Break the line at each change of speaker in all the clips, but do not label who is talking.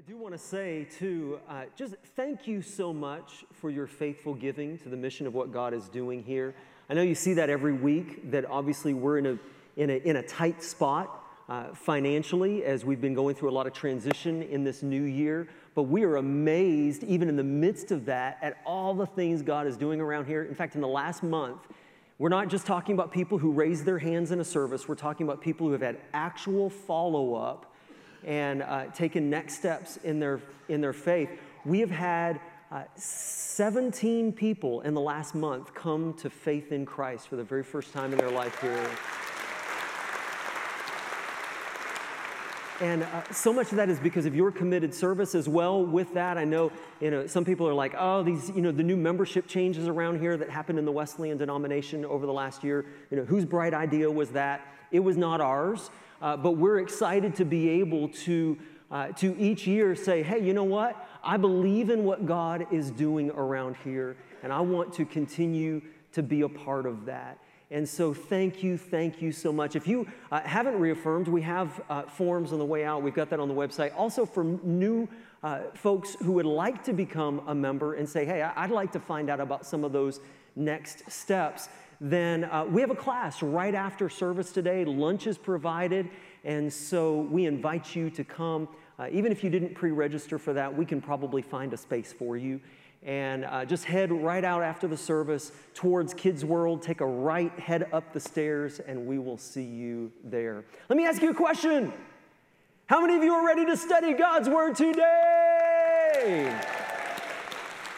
I do want to say, too, uh, just thank you so much for your faithful giving to the mission of what God is doing here. I know you see that every week, that obviously we're in a, in a, in a tight spot uh, financially as we've been going through a lot of transition in this new year. But we are amazed, even in the midst of that, at all the things God is doing around here. In fact, in the last month, we're not just talking about people who raise their hands in a service, we're talking about people who have had actual follow up and uh, taken next steps in their, in their faith. We have had uh, 17 people in the last month come to faith in Christ for the very first time in their life here. And uh, so much of that is because of your committed service as well. With that, I know you know some people are like, oh, these you know the new membership changes around here that happened in the Wesleyan denomination over the last year. You know, whose bright idea was that? It was not ours, uh, but we're excited to be able to uh, to each year say, hey, you know what? I believe in what God is doing around here, and I want to continue to be a part of that. And so, thank you, thank you so much. If you uh, haven't reaffirmed, we have uh, forms on the way out. We've got that on the website. Also, for new uh, folks who would like to become a member and say, hey, I'd like to find out about some of those next steps, then uh, we have a class right after service today. Lunch is provided. And so, we invite you to come. Uh, even if you didn't pre register for that, we can probably find a space for you and uh, just head right out after the service towards Kids World. Take a right, head up the stairs, and we will see you there. Let me ask you a question How many of you are ready to study God's Word today?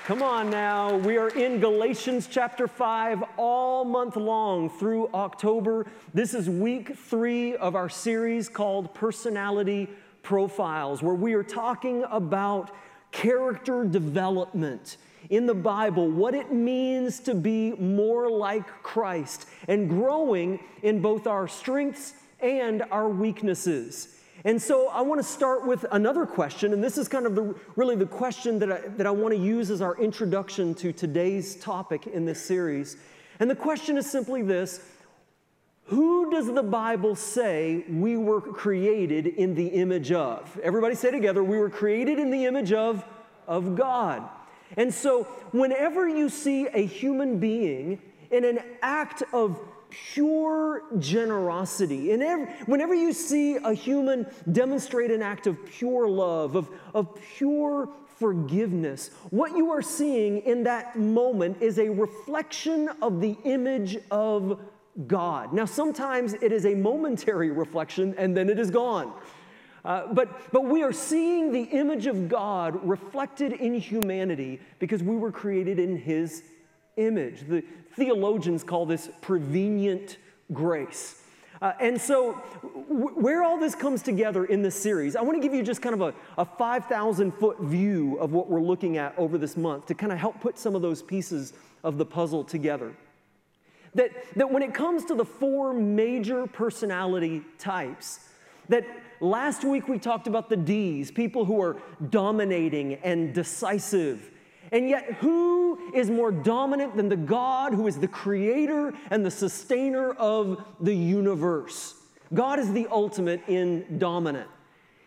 Come on now. We are in Galatians chapter 5 all month long through October. This is week three of our series called Personality Profiles, where we are talking about character development in the Bible, what it means to be more like Christ, and growing in both our strengths and our weaknesses. And so I want to start with another question, and this is kind of the, really the question that I, that I want to use as our introduction to today's topic in this series. And the question is simply this Who does the Bible say we were created in the image of? Everybody say together, we were created in the image of, of God. And so, whenever you see a human being in an act of pure generosity, and every, whenever you see a human demonstrate an act of pure love, of, of pure forgiveness, what you are seeing in that moment is a reflection of the image of God. Now, sometimes it is a momentary reflection and then it is gone. Uh, but, but we are seeing the image of God reflected in humanity because we were created in His image. The theologians call this prevenient grace. Uh, and so, w- where all this comes together in this series, I want to give you just kind of a, a 5,000 foot view of what we're looking at over this month to kind of help put some of those pieces of the puzzle together. That, that when it comes to the four major personality types, that last week we talked about the D's, people who are dominating and decisive. And yet, who is more dominant than the God who is the creator and the sustainer of the universe? God is the ultimate in dominant.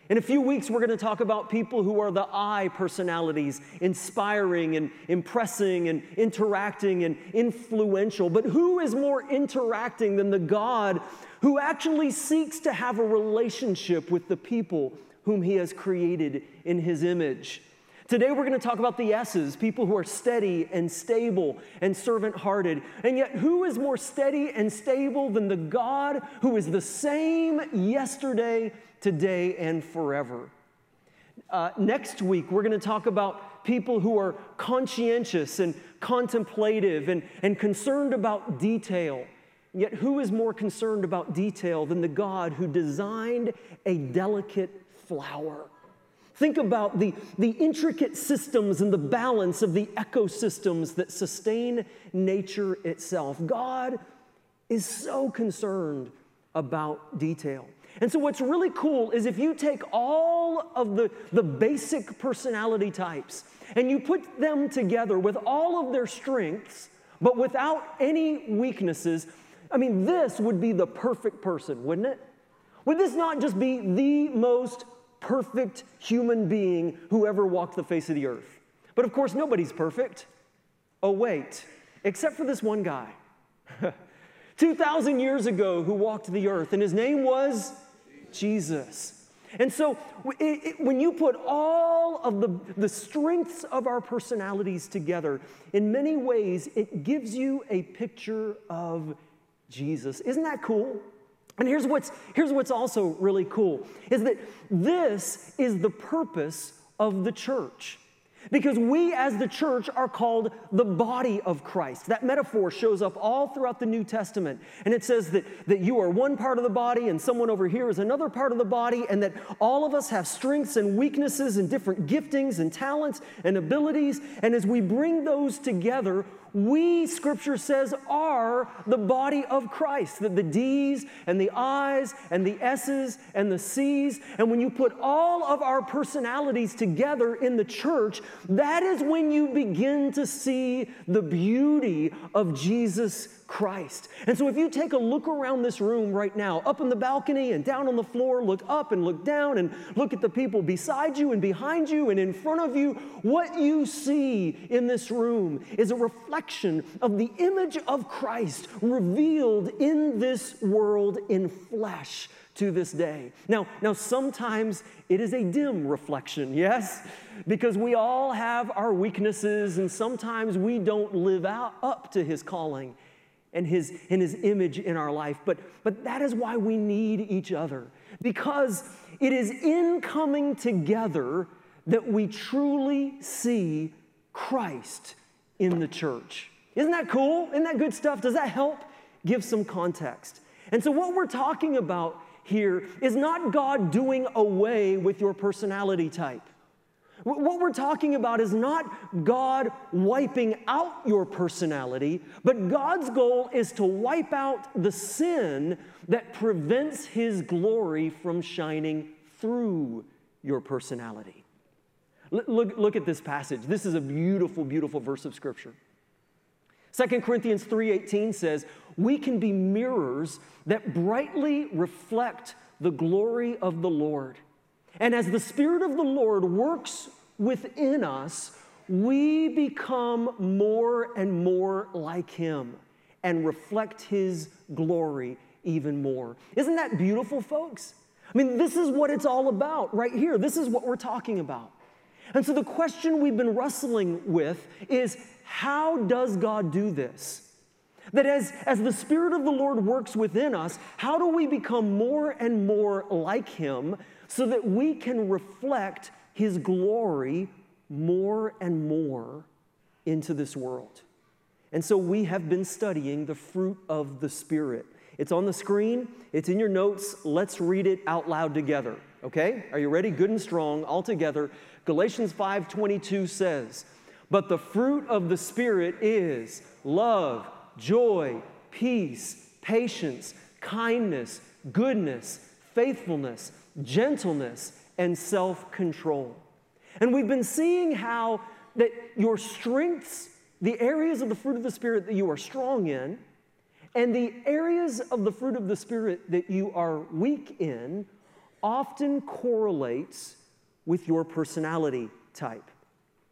In a few weeks, we're going to talk about people who are the I personalities, inspiring and impressing and interacting and influential. But who is more interacting than the God who actually seeks to have a relationship with the people whom he has created in his image? Today, we're going to talk about the S's, people who are steady and stable and servant hearted. And yet, who is more steady and stable than the God who is the same yesterday, today, and forever? Uh, next week, we're going to talk about people who are conscientious and contemplative and, and concerned about detail. Yet, who is more concerned about detail than the God who designed a delicate flower? Think about the, the intricate systems and the balance of the ecosystems that sustain nature itself. God is so concerned about detail. And so, what's really cool is if you take all of the, the basic personality types and you put them together with all of their strengths, but without any weaknesses, I mean, this would be the perfect person, wouldn't it? Would this not just be the most perfect human being who ever walked the face of the earth. But of course, nobody's perfect. Oh, wait, except for this one guy. 2,000 years ago, who walked the earth, and his name was Jesus. And so, it, it, when you put all of the, the strengths of our personalities together, in many ways, it gives you a picture of Jesus. Isn't that cool? And here's what's, here's what's also really cool is that this is the purpose of the church. Because we as the church are called the body of Christ. That metaphor shows up all throughout the New Testament. And it says that, that you are one part of the body and someone over here is another part of the body, and that all of us have strengths and weaknesses and different giftings and talents and abilities. And as we bring those together, we, scripture says, are the body of Christ. That the D's and the I's and the S's and the C's, and when you put all of our personalities together in the church, that is when you begin to see the beauty of Jesus Christ. And so if you take a look around this room right now, up in the balcony and down on the floor, look up and look down and look at the people beside you and behind you and in front of you, what you see in this room is a reflection of the image of Christ revealed in this world in flesh to this day. Now, now sometimes it is a dim reflection, yes? Because we all have our weaknesses and sometimes we don't live out up to his calling and his, and his image in our life. But, but that is why we need each other, because it is in coming together that we truly see Christ in the church. Isn't that cool? Isn't that good stuff? Does that help give some context? And so, what we're talking about here is not God doing away with your personality type. What we're talking about is not God wiping out your personality, but God's goal is to wipe out the sin that prevents His glory from shining through your personality. Look, look at this passage. This is a beautiful, beautiful verse of Scripture. 2 Corinthians 3:18 says, "We can be mirrors that brightly reflect the glory of the Lord." And as the Spirit of the Lord works within us, we become more and more like Him and reflect His glory even more. Isn't that beautiful, folks? I mean, this is what it's all about right here. This is what we're talking about. And so the question we've been wrestling with is how does God do this? That as, as the Spirit of the Lord works within us, how do we become more and more like Him so that we can reflect His glory more and more into this world. And so we have been studying the fruit of the Spirit. It's on the screen, it's in your notes. Let's read it out loud together. Okay? Are you ready? Good and strong, all together. Galatians 5:22 says, "But the fruit of the Spirit is love, joy, peace, patience, kindness, goodness, faithfulness, gentleness, and self control. And we've been seeing how that your strengths, the areas of the fruit of the Spirit that you are strong in, and the areas of the fruit of the Spirit that you are weak in often correlates with your personality type.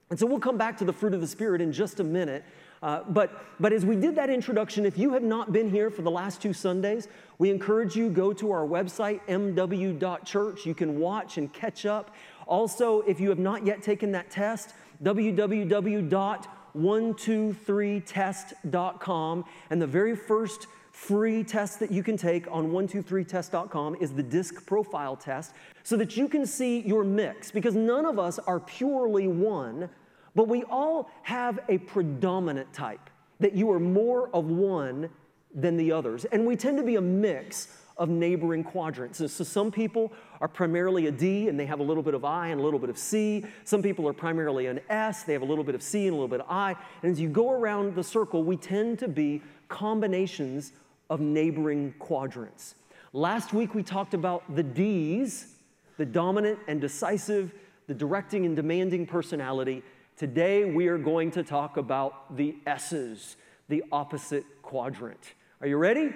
And so we'll come back to the fruit of the Spirit in just a minute. Uh, but, but as we did that introduction, if you have not been here for the last two Sundays, we encourage you go to our website, mw.church. You can watch and catch up. Also, if you have not yet taken that test, www.123test.com. And the very first free test that you can take on 123test.com is the disc profile test so that you can see your mix because none of us are purely one but we all have a predominant type, that you are more of one than the others. And we tend to be a mix of neighboring quadrants. So, so, some people are primarily a D and they have a little bit of I and a little bit of C. Some people are primarily an S, they have a little bit of C and a little bit of I. And as you go around the circle, we tend to be combinations of neighboring quadrants. Last week we talked about the D's, the dominant and decisive, the directing and demanding personality. Today, we are going to talk about the S's, the opposite quadrant. Are you ready?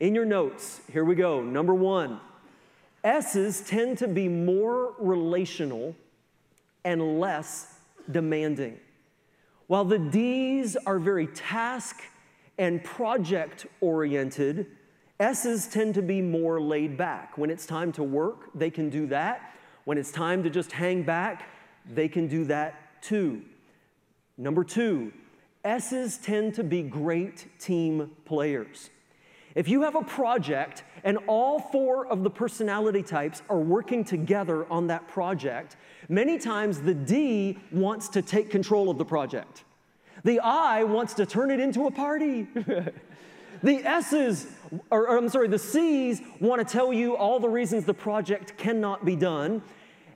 In your notes, here we go. Number one S's tend to be more relational and less demanding. While the D's are very task and project oriented, S's tend to be more laid back. When it's time to work, they can do that. When it's time to just hang back, they can do that too. Number two, S's tend to be great team players. If you have a project and all four of the personality types are working together on that project, many times the D wants to take control of the project. The I wants to turn it into a party. the S's, or, or, I'm sorry, the C's want to tell you all the reasons the project cannot be done.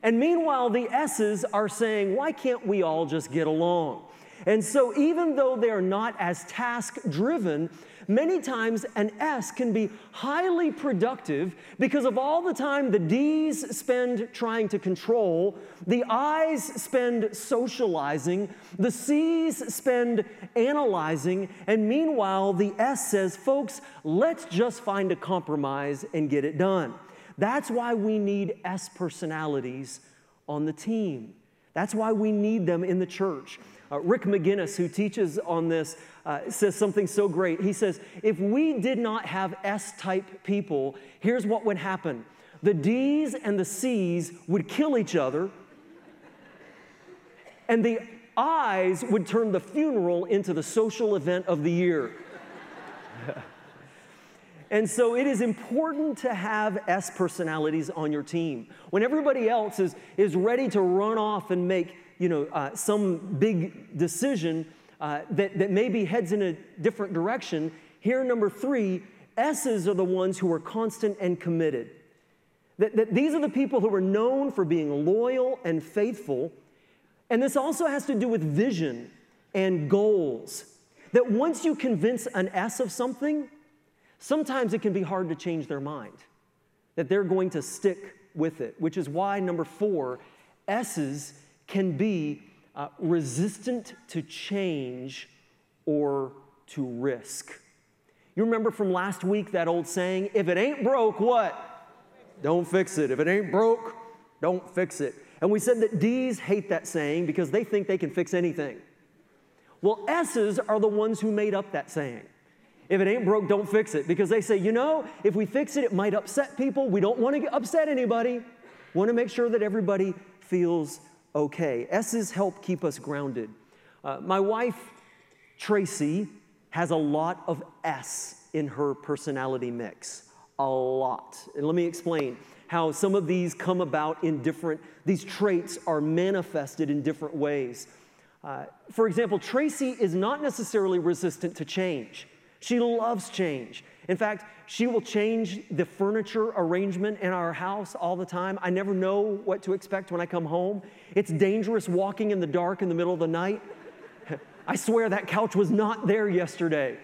And meanwhile, the S's are saying, why can't we all just get along? And so, even though they're not as task driven, many times an S can be highly productive because of all the time the D's spend trying to control, the I's spend socializing, the C's spend analyzing, and meanwhile the S says, folks, let's just find a compromise and get it done. That's why we need S personalities on the team. That's why we need them in the church. Uh, Rick McGinnis, who teaches on this, uh, says something so great. He says, If we did not have S type people, here's what would happen the D's and the C's would kill each other, and the I's would turn the funeral into the social event of the year. And so it is important to have S personalities on your team. When everybody else is, is ready to run off and make you know, uh, some big decision uh, that, that maybe heads in a different direction, here, number three, S's are the ones who are constant and committed. That, that these are the people who are known for being loyal and faithful. And this also has to do with vision and goals. That once you convince an S of something, sometimes it can be hard to change their mind, that they're going to stick with it, which is why, number four, S's can be uh, resistant to change or to risk. You remember from last week that old saying, if it ain't broke, what? Don't fix it. If it ain't broke, don't fix it. And we said that D's hate that saying because they think they can fix anything. Well, S's are the ones who made up that saying. If it ain't broke, don't fix it. Because they say, you know, if we fix it, it might upset people. We don't want to upset anybody. Want to make sure that everybody feels okay. S's help keep us grounded. Uh, my wife, Tracy, has a lot of S in her personality mix. A lot. And let me explain how some of these come about in different, these traits are manifested in different ways. Uh, for example, Tracy is not necessarily resistant to change. She loves change. In fact, she will change the furniture arrangement in our house all the time. I never know what to expect when I come home. It's dangerous walking in the dark in the middle of the night. I swear that couch was not there yesterday.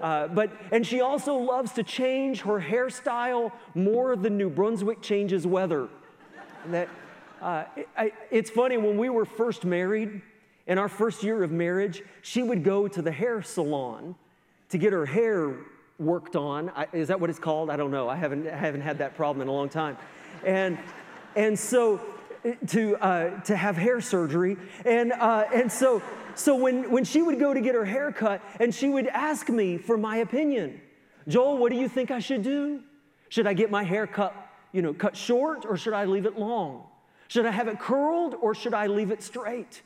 Uh, but and she also loves to change her hairstyle more than New Brunswick changes weather. That uh, it, I, it's funny when we were first married, in our first year of marriage, she would go to the hair salon to get her hair worked on. I, is that what it's called? I don't know. I haven't, I haven't had that problem in a long time. And, and so to, uh, to have hair surgery. And, uh, and so, so when, when she would go to get her hair cut and she would ask me for my opinion, Joel, what do you think I should do? Should I get my hair cut, you know, cut short or should I leave it long? Should I have it curled or should I leave it straight?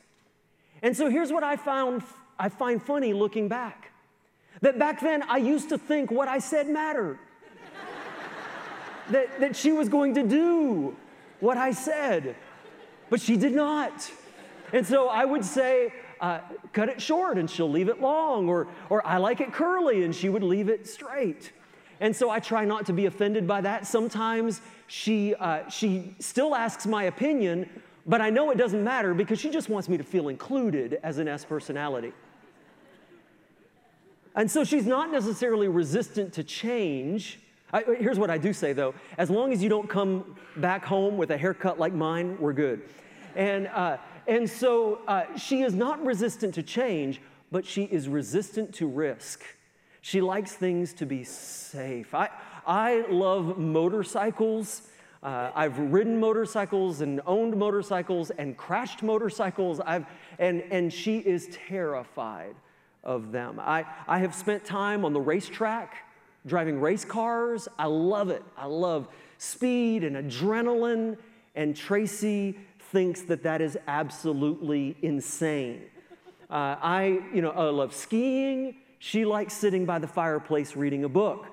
And so here's what I found I find funny looking back. That back then I used to think what I said mattered. that, that she was going to do what I said, but she did not. And so I would say, uh, cut it short and she'll leave it long, or, or I like it curly and she would leave it straight. And so I try not to be offended by that. Sometimes she, uh, she still asks my opinion, but I know it doesn't matter because she just wants me to feel included as an S personality. And so she's not necessarily resistant to change. I, here's what I do say though as long as you don't come back home with a haircut like mine, we're good. And, uh, and so uh, she is not resistant to change, but she is resistant to risk. She likes things to be safe. I, I love motorcycles. Uh, I've ridden motorcycles and owned motorcycles and crashed motorcycles. I've, and, and she is terrified of them. I, I have spent time on the racetrack driving race cars. I love it. I love speed and adrenaline. And Tracy thinks that that is absolutely insane. Uh, I, you know, I love skiing. She likes sitting by the fireplace reading a book.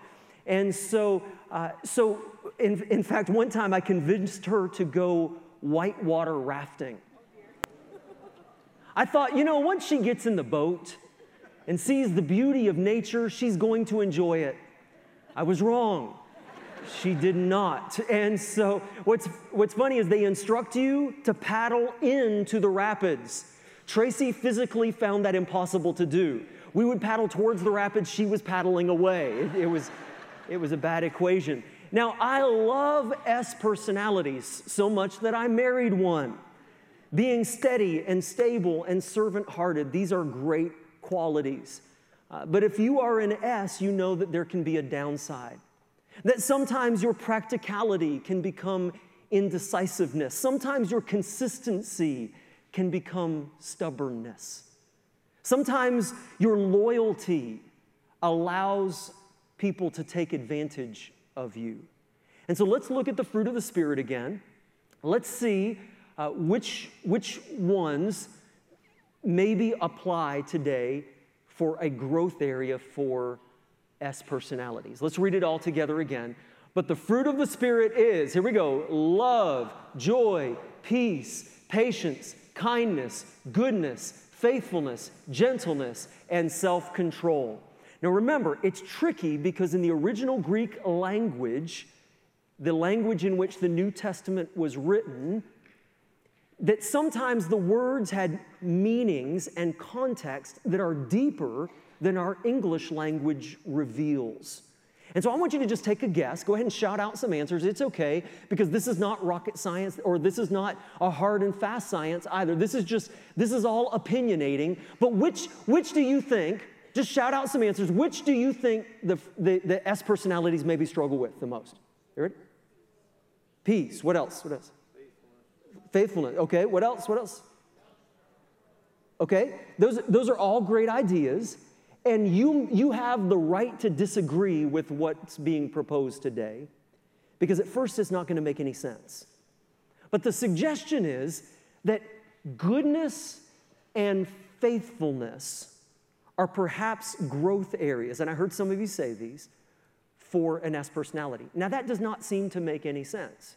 And so, uh, so in, in fact, one time I convinced her to go whitewater rafting. I thought, you know, once she gets in the boat and sees the beauty of nature, she's going to enjoy it. I was wrong. She did not. And so, what's, what's funny is they instruct you to paddle into the rapids. Tracy physically found that impossible to do. We would paddle towards the rapids, she was paddling away. It, it was, it was a bad equation. Now, I love S personalities so much that I married one. Being steady and stable and servant hearted, these are great qualities. Uh, but if you are an S, you know that there can be a downside. That sometimes your practicality can become indecisiveness. Sometimes your consistency can become stubbornness. Sometimes your loyalty allows people to take advantage of you. And so let's look at the fruit of the Spirit again. Let's see uh, which, which ones maybe apply today for a growth area for S personalities. Let's read it all together again. But the fruit of the Spirit is, here we go, love, joy, peace, patience, kindness, goodness, faithfulness, gentleness, and self control. Now remember, it's tricky because in the original Greek language, the language in which the New Testament was written, that sometimes the words had meanings and context that are deeper than our English language reveals. And so I want you to just take a guess. Go ahead and shout out some answers. It's okay because this is not rocket science or this is not a hard and fast science either. This is just this is all opinionating. But which which do you think? Just shout out some answers. Which do you think the, the, the S personalities maybe struggle with the most? You ready? Peace. What else? What else? Faithfulness. Okay, what else? What else? Okay, those, those are all great ideas, and you, you have the right to disagree with what's being proposed today, because at first it's not going to make any sense. But the suggestion is that goodness and faithfulness are perhaps growth areas, and I heard some of you say these, for an S personality. Now, that does not seem to make any sense.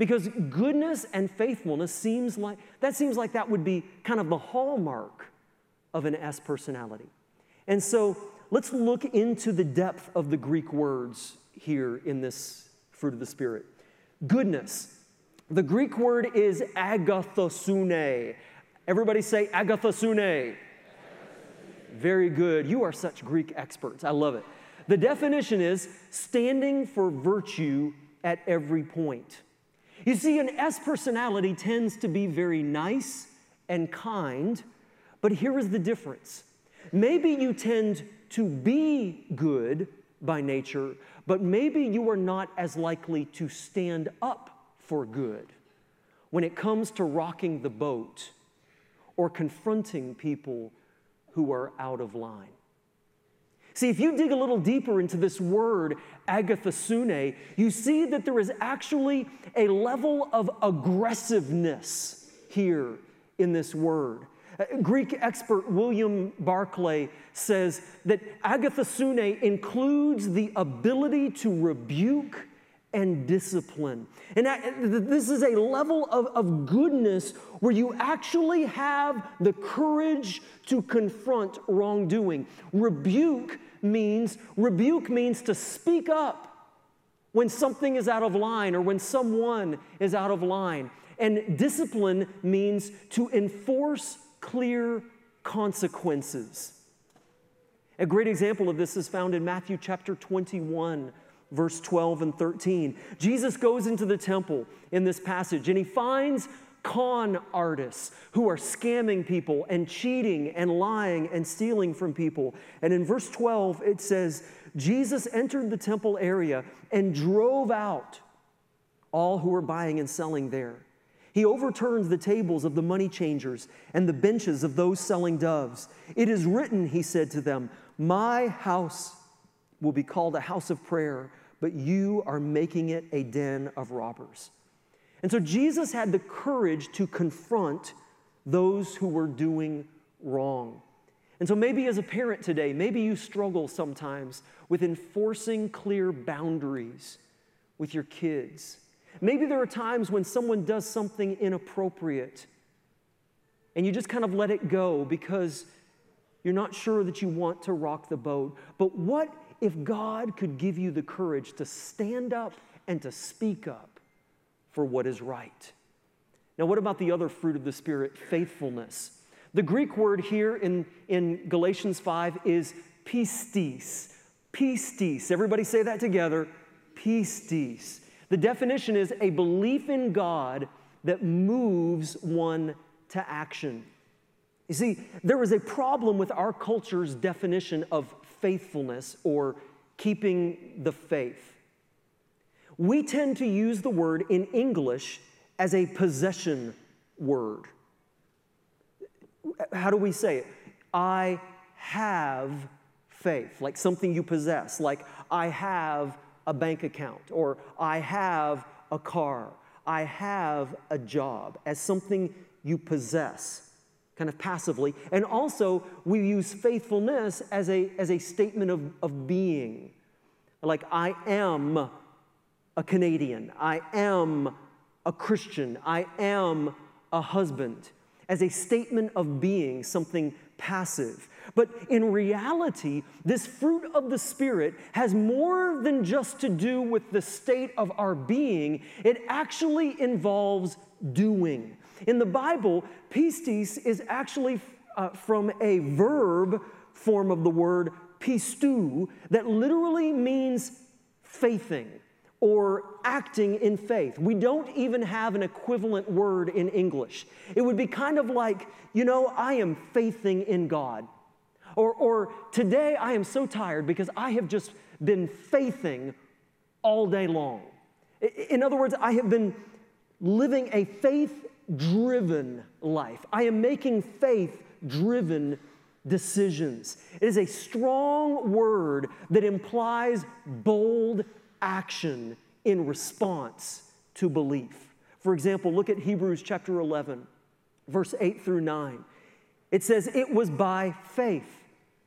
Because goodness and faithfulness seems like that seems like that would be kind of the hallmark of an S personality. And so let's look into the depth of the Greek words here in this fruit of the Spirit. Goodness. The Greek word is agathosune. Everybody say agathosune. Very good. You are such Greek experts. I love it. The definition is standing for virtue at every point. You see, an S personality tends to be very nice and kind, but here is the difference. Maybe you tend to be good by nature, but maybe you are not as likely to stand up for good when it comes to rocking the boat or confronting people who are out of line. See, if you dig a little deeper into this word, agathosune, you see that there is actually a level of aggressiveness here in this word. Uh, Greek expert William Barclay says that agathosune includes the ability to rebuke and discipline. And this is a level of, of goodness where you actually have the courage to confront wrongdoing. Rebuke means rebuke means to speak up when something is out of line or when someone is out of line. And discipline means to enforce clear consequences. A great example of this is found in Matthew chapter 21, verse 12 and 13. Jesus goes into the temple in this passage and he finds con artists who are scamming people and cheating and lying and stealing from people. And in verse 12, it says, Jesus entered the temple area and drove out all who were buying and selling there. He overturned the tables of the money changers and the benches of those selling doves. It is written, he said to them, My house will be called a house of prayer, but you are making it a den of robbers. And so Jesus had the courage to confront those who were doing wrong. And so maybe as a parent today, maybe you struggle sometimes with enforcing clear boundaries with your kids. Maybe there are times when someone does something inappropriate and you just kind of let it go because you're not sure that you want to rock the boat. But what if God could give you the courage to stand up and to speak up for what is right? Now, what about the other fruit of the Spirit, faithfulness? The Greek word here in, in Galatians 5 is pistis. Pistis. Everybody say that together. Pistis. The definition is a belief in God that moves one to action. You see, there is a problem with our culture's definition of faithfulness or keeping the faith. We tend to use the word in English as a possession word. How do we say it? I have faith, like something you possess, like I have a bank account, or I have a car, I have a job, as something you possess, kind of passively. And also, we use faithfulness as a, as a statement of, of being. Like, I am a Canadian, I am a Christian, I am a husband, as a statement of being, something passive. But in reality, this fruit of the Spirit has more than just to do with the state of our being, it actually involves doing. In the Bible, pistis is actually uh, from a verb form of the word pisteuo that literally means faithing or acting in faith. We don't even have an equivalent word in English. It would be kind of like, you know, I am faithing in God. Or, or today I am so tired because I have just been faithing all day long. In other words, I have been living a faith driven life. I am making faith driven decisions. It is a strong word that implies bold action in response to belief. For example, look at Hebrews chapter 11, verse 8 through 9. It says, It was by faith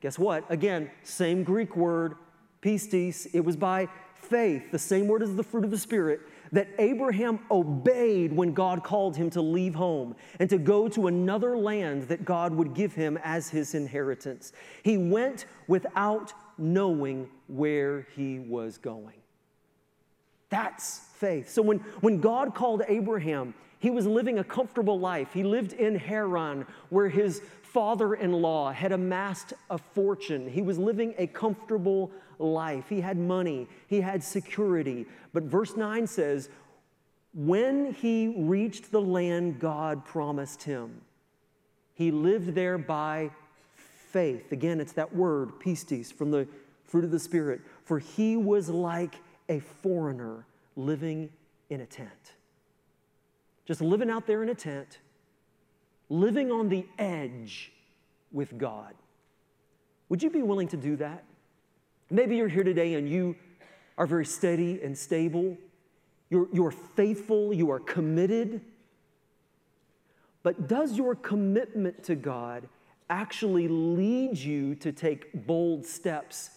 Guess what? Again, same Greek word, pistis. It was by faith, the same word as the fruit of the Spirit, that Abraham obeyed when God called him to leave home and to go to another land that God would give him as his inheritance. He went without knowing where he was going. That's faith. So when, when God called Abraham, he was living a comfortable life. He lived in Haran, where his father in law had amassed a fortune. He was living a comfortable life. He had money, he had security. But verse 9 says, when he reached the land God promised him, he lived there by faith. Again, it's that word, pistis, from the fruit of the Spirit. For he was like a foreigner living in a tent. Just living out there in a tent living on the edge with God. Would you be willing to do that? Maybe you're here today and you are very steady and stable. You're, you're faithful, you are committed. But does your commitment to God actually lead you to take bold steps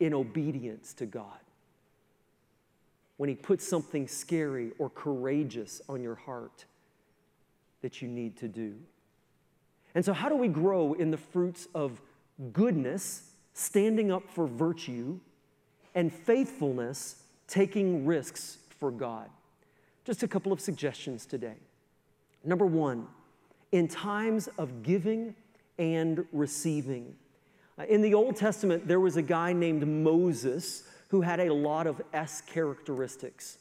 in obedience to God? When He puts something scary or courageous on your heart? That you need to do. And so, how do we grow in the fruits of goodness, standing up for virtue, and faithfulness, taking risks for God? Just a couple of suggestions today. Number one, in times of giving and receiving. Uh, in the Old Testament, there was a guy named Moses who had a lot of S characteristics.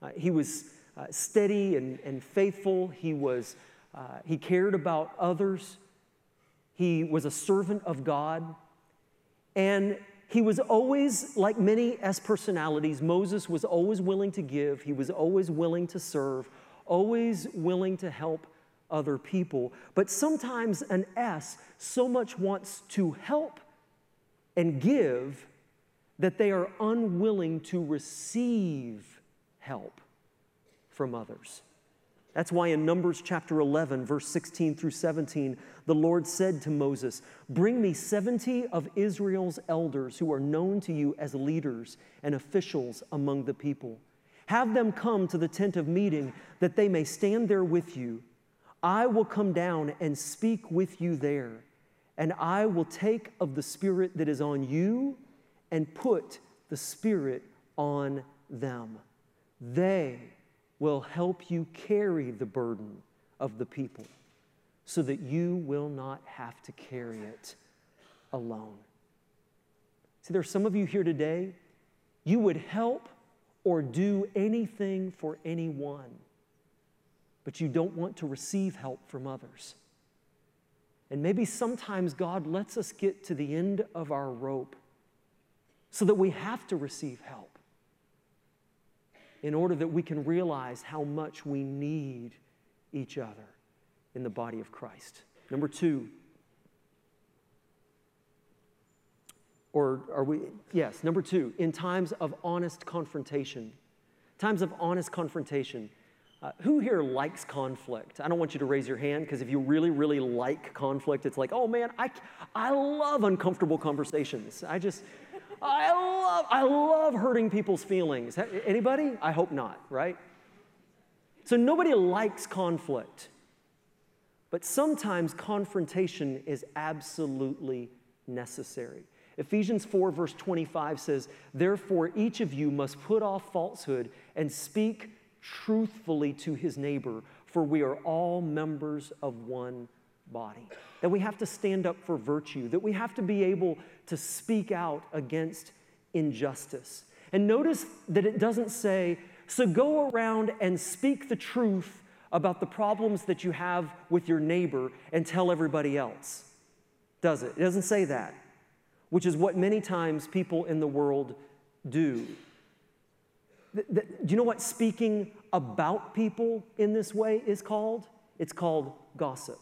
Uh, he was uh, steady and, and faithful. He, was, uh, he cared about others. He was a servant of God. And he was always, like many S personalities, Moses was always willing to give, he was always willing to serve, always willing to help other people. But sometimes an S so much wants to help and give that they are unwilling to receive help from others. That's why in Numbers chapter 11, verse 16 through 17, the Lord said to Moses, Bring me 70 of Israel's elders who are known to you as leaders and officials among the people. Have them come to the tent of meeting that they may stand there with you. I will come down and speak with you there, and I will take of the Spirit that is on you and put the Spirit on them. They will help you carry the burden of the people so that you will not have to carry it alone. See, there are some of you here today, you would help or do anything for anyone, but you don't want to receive help from others. And maybe sometimes God lets us get to the end of our rope so that we have to receive help in order that we can realize how much we need each other in the body of Christ. Number two, or are we, yes, number two, in times of honest confrontation, times of honest confrontation, uh, who here likes conflict? I don't want you to raise your hand because if you really, really like conflict, it's like, oh man, I, I love uncomfortable conversations. I just, I love, I love hurting people's feelings. Anybody? I hope not, right? So nobody likes conflict. But sometimes confrontation is absolutely necessary. Ephesians 4, verse 25 says, Therefore, each of you must put off falsehood and speak truthfully to his neighbor, for we are all members of one body. That we have to stand up for virtue, that we have to be able to speak out against injustice. And notice that it doesn't say, so go around and speak the truth about the problems that you have with your neighbor and tell everybody else. Does it? It doesn't say that, which is what many times people in the world do. Do you know what speaking about people in this way is called? It's called gossip.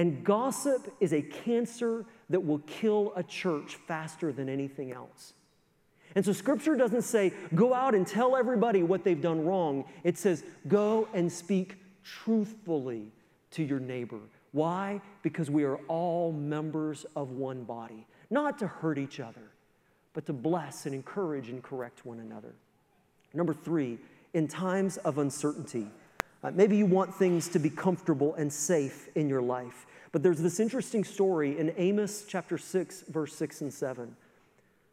And gossip is a cancer that will kill a church faster than anything else. And so scripture doesn't say, go out and tell everybody what they've done wrong. It says, go and speak truthfully to your neighbor. Why? Because we are all members of one body, not to hurt each other, but to bless and encourage and correct one another. Number three, in times of uncertainty, uh, maybe you want things to be comfortable and safe in your life. But there's this interesting story in Amos chapter 6, verse 6 and 7,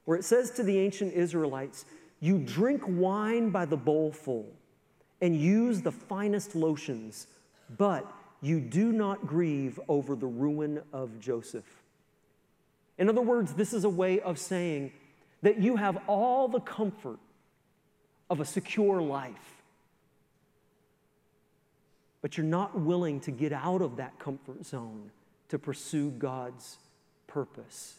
where it says to the ancient Israelites, You drink wine by the bowlful and use the finest lotions, but you do not grieve over the ruin of Joseph. In other words, this is a way of saying that you have all the comfort of a secure life but you're not willing to get out of that comfort zone to pursue God's purpose.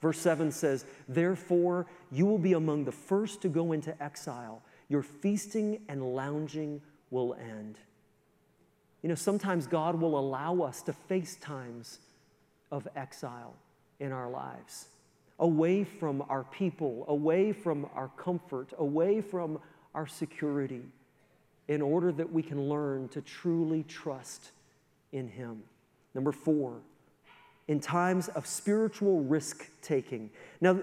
Verse 7 says, Therefore, you will be among the first to go into exile. Your feasting and lounging will end. You know, sometimes God will allow us to face times of exile in our lives, away from our people, away from our comfort, away from our security in order that we can learn to truly trust in Him. Number four, in times of spiritual risk taking. Now,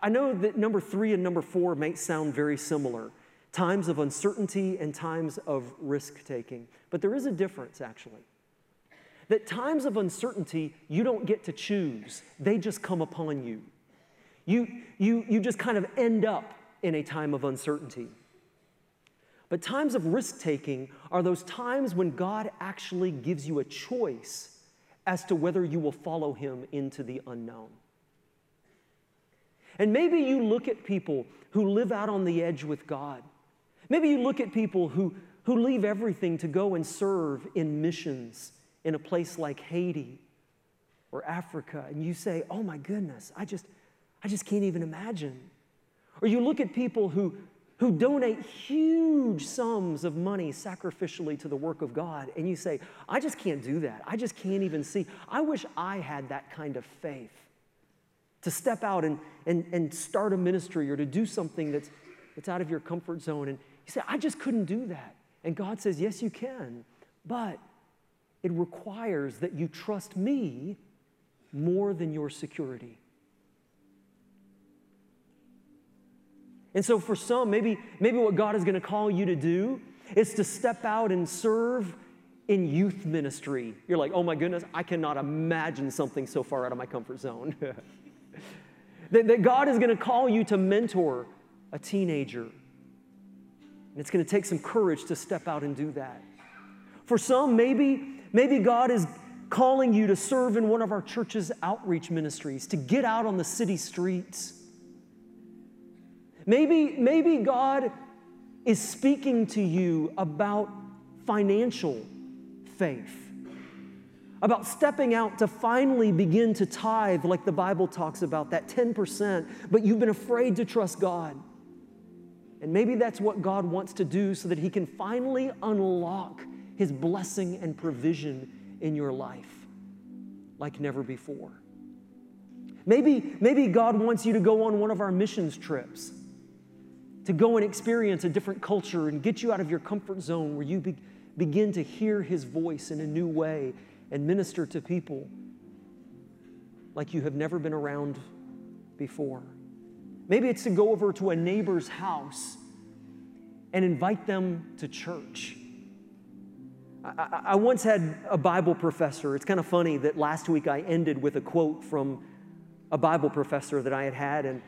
I know that number three and number four may sound very similar times of uncertainty and times of risk taking, but there is a difference actually. That times of uncertainty, you don't get to choose, they just come upon you. You, you, you just kind of end up in a time of uncertainty. But times of risk taking are those times when God actually gives you a choice as to whether you will follow Him into the unknown. And maybe you look at people who live out on the edge with God. Maybe you look at people who, who leave everything to go and serve in missions in a place like Haiti or Africa, and you say, Oh my goodness, I just, I just can't even imagine. Or you look at people who, who donate huge sums of money sacrificially to the work of God, and you say, I just can't do that. I just can't even see. I wish I had that kind of faith to step out and, and, and start a ministry or to do something that's, that's out of your comfort zone. And you say, I just couldn't do that. And God says, Yes, you can, but it requires that you trust me more than your security. And so for some, maybe, maybe what God is going to call you to do is to step out and serve in youth ministry. You're like, oh my goodness, I cannot imagine something so far out of my comfort zone. that, that God is going to call you to mentor a teenager. And it's going to take some courage to step out and do that. For some, maybe, maybe God is calling you to serve in one of our church's outreach ministries, to get out on the city streets Maybe, maybe God is speaking to you about financial faith, about stepping out to finally begin to tithe, like the Bible talks about, that 10%, but you've been afraid to trust God. And maybe that's what God wants to do so that He can finally unlock His blessing and provision in your life like never before. Maybe, maybe God wants you to go on one of our missions trips to go and experience a different culture and get you out of your comfort zone where you be, begin to hear His voice in a new way and minister to people like you have never been around before. Maybe it's to go over to a neighbor's house and invite them to church. I, I, once had a Bible professor. It's kind of funny that last week I ended with a quote from a Bible professor that I had had, and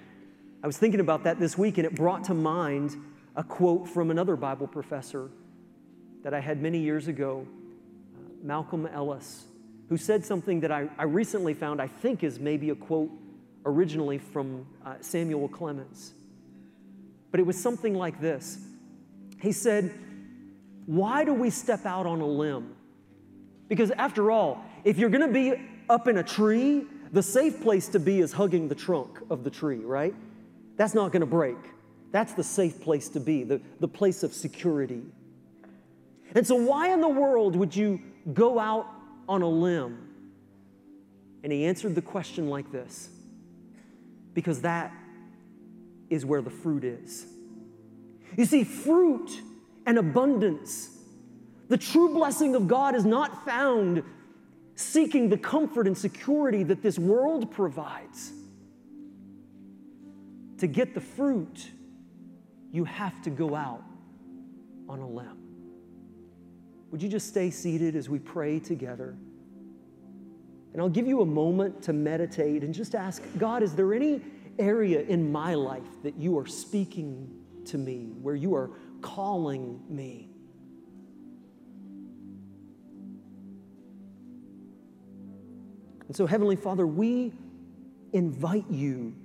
I was thinking about that this week, and it brought to mind a quote from another Bible professor that I had many years ago, uh, Malcolm Ellis, who said something that I, I, recently found I think is maybe a quote originally from uh, Samuel Clemens. But it was something like this He said, Why do we step out on a limb? Because after all, if you're gonna be up in a tree, the safe place to be is hugging the trunk of the tree, right? That's not going to break. That's the safe place to be, the, the place of security. And so, why in the world would you go out on a limb? And he answered the question like this because that is where the fruit is. You see, fruit and abundance, the true blessing of God is not found seeking the comfort and security that this world provides. To get the fruit, you have to go out on a limb. Would you just stay seated as we pray together? And I'll give you a moment to meditate and just ask God, is there any area in my life that you are speaking to me, where you are calling me? And so, Heavenly Father, we invite you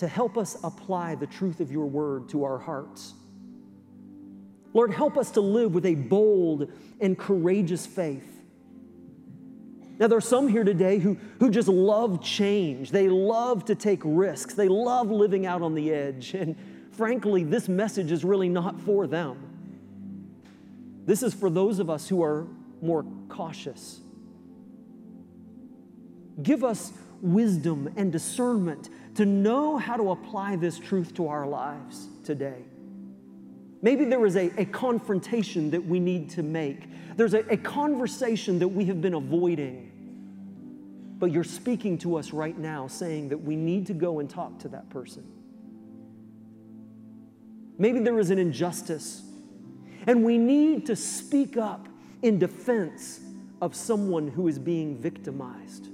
to help us apply the truth of your word to our hearts. Lord, help us to live with a bold and courageous faith. Now, there are some here today who, who just love change. They love to take risks. They love living out on the edge. And frankly, this message is really not for them. This is for those of us who are more cautious. Give us wisdom and discernment to know how to apply this truth to our lives today. Maybe there is a, a confrontation that we need to make. There's a, a conversation that we have been avoiding. But you're speaking to us right now saying that we need to go and talk to that person. Maybe there is an injustice, and we need to speak up in defense of someone who is being victimized.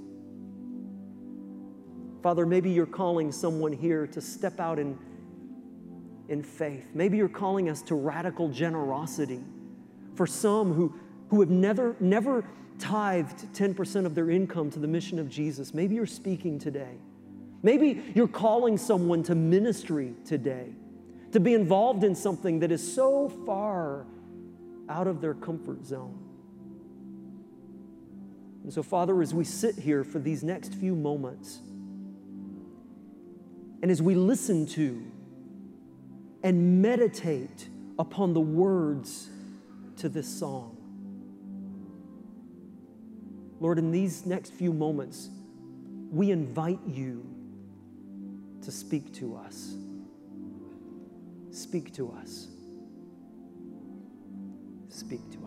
Father, maybe you're calling someone here to step out in, in faith. Maybe you're calling us to radical generosity. For some who, who have never, never tithed 10% of their income to the mission of Jesus, maybe you're speaking today. Maybe you're calling someone to ministry today, to be involved in something that is so far out of their comfort zone. And so, Father, as we sit here for these next few moments, And as we listen to and meditate upon the words to this song, Lord, in these next few moments, we invite you to speak to us. Speak to us. Speak to us.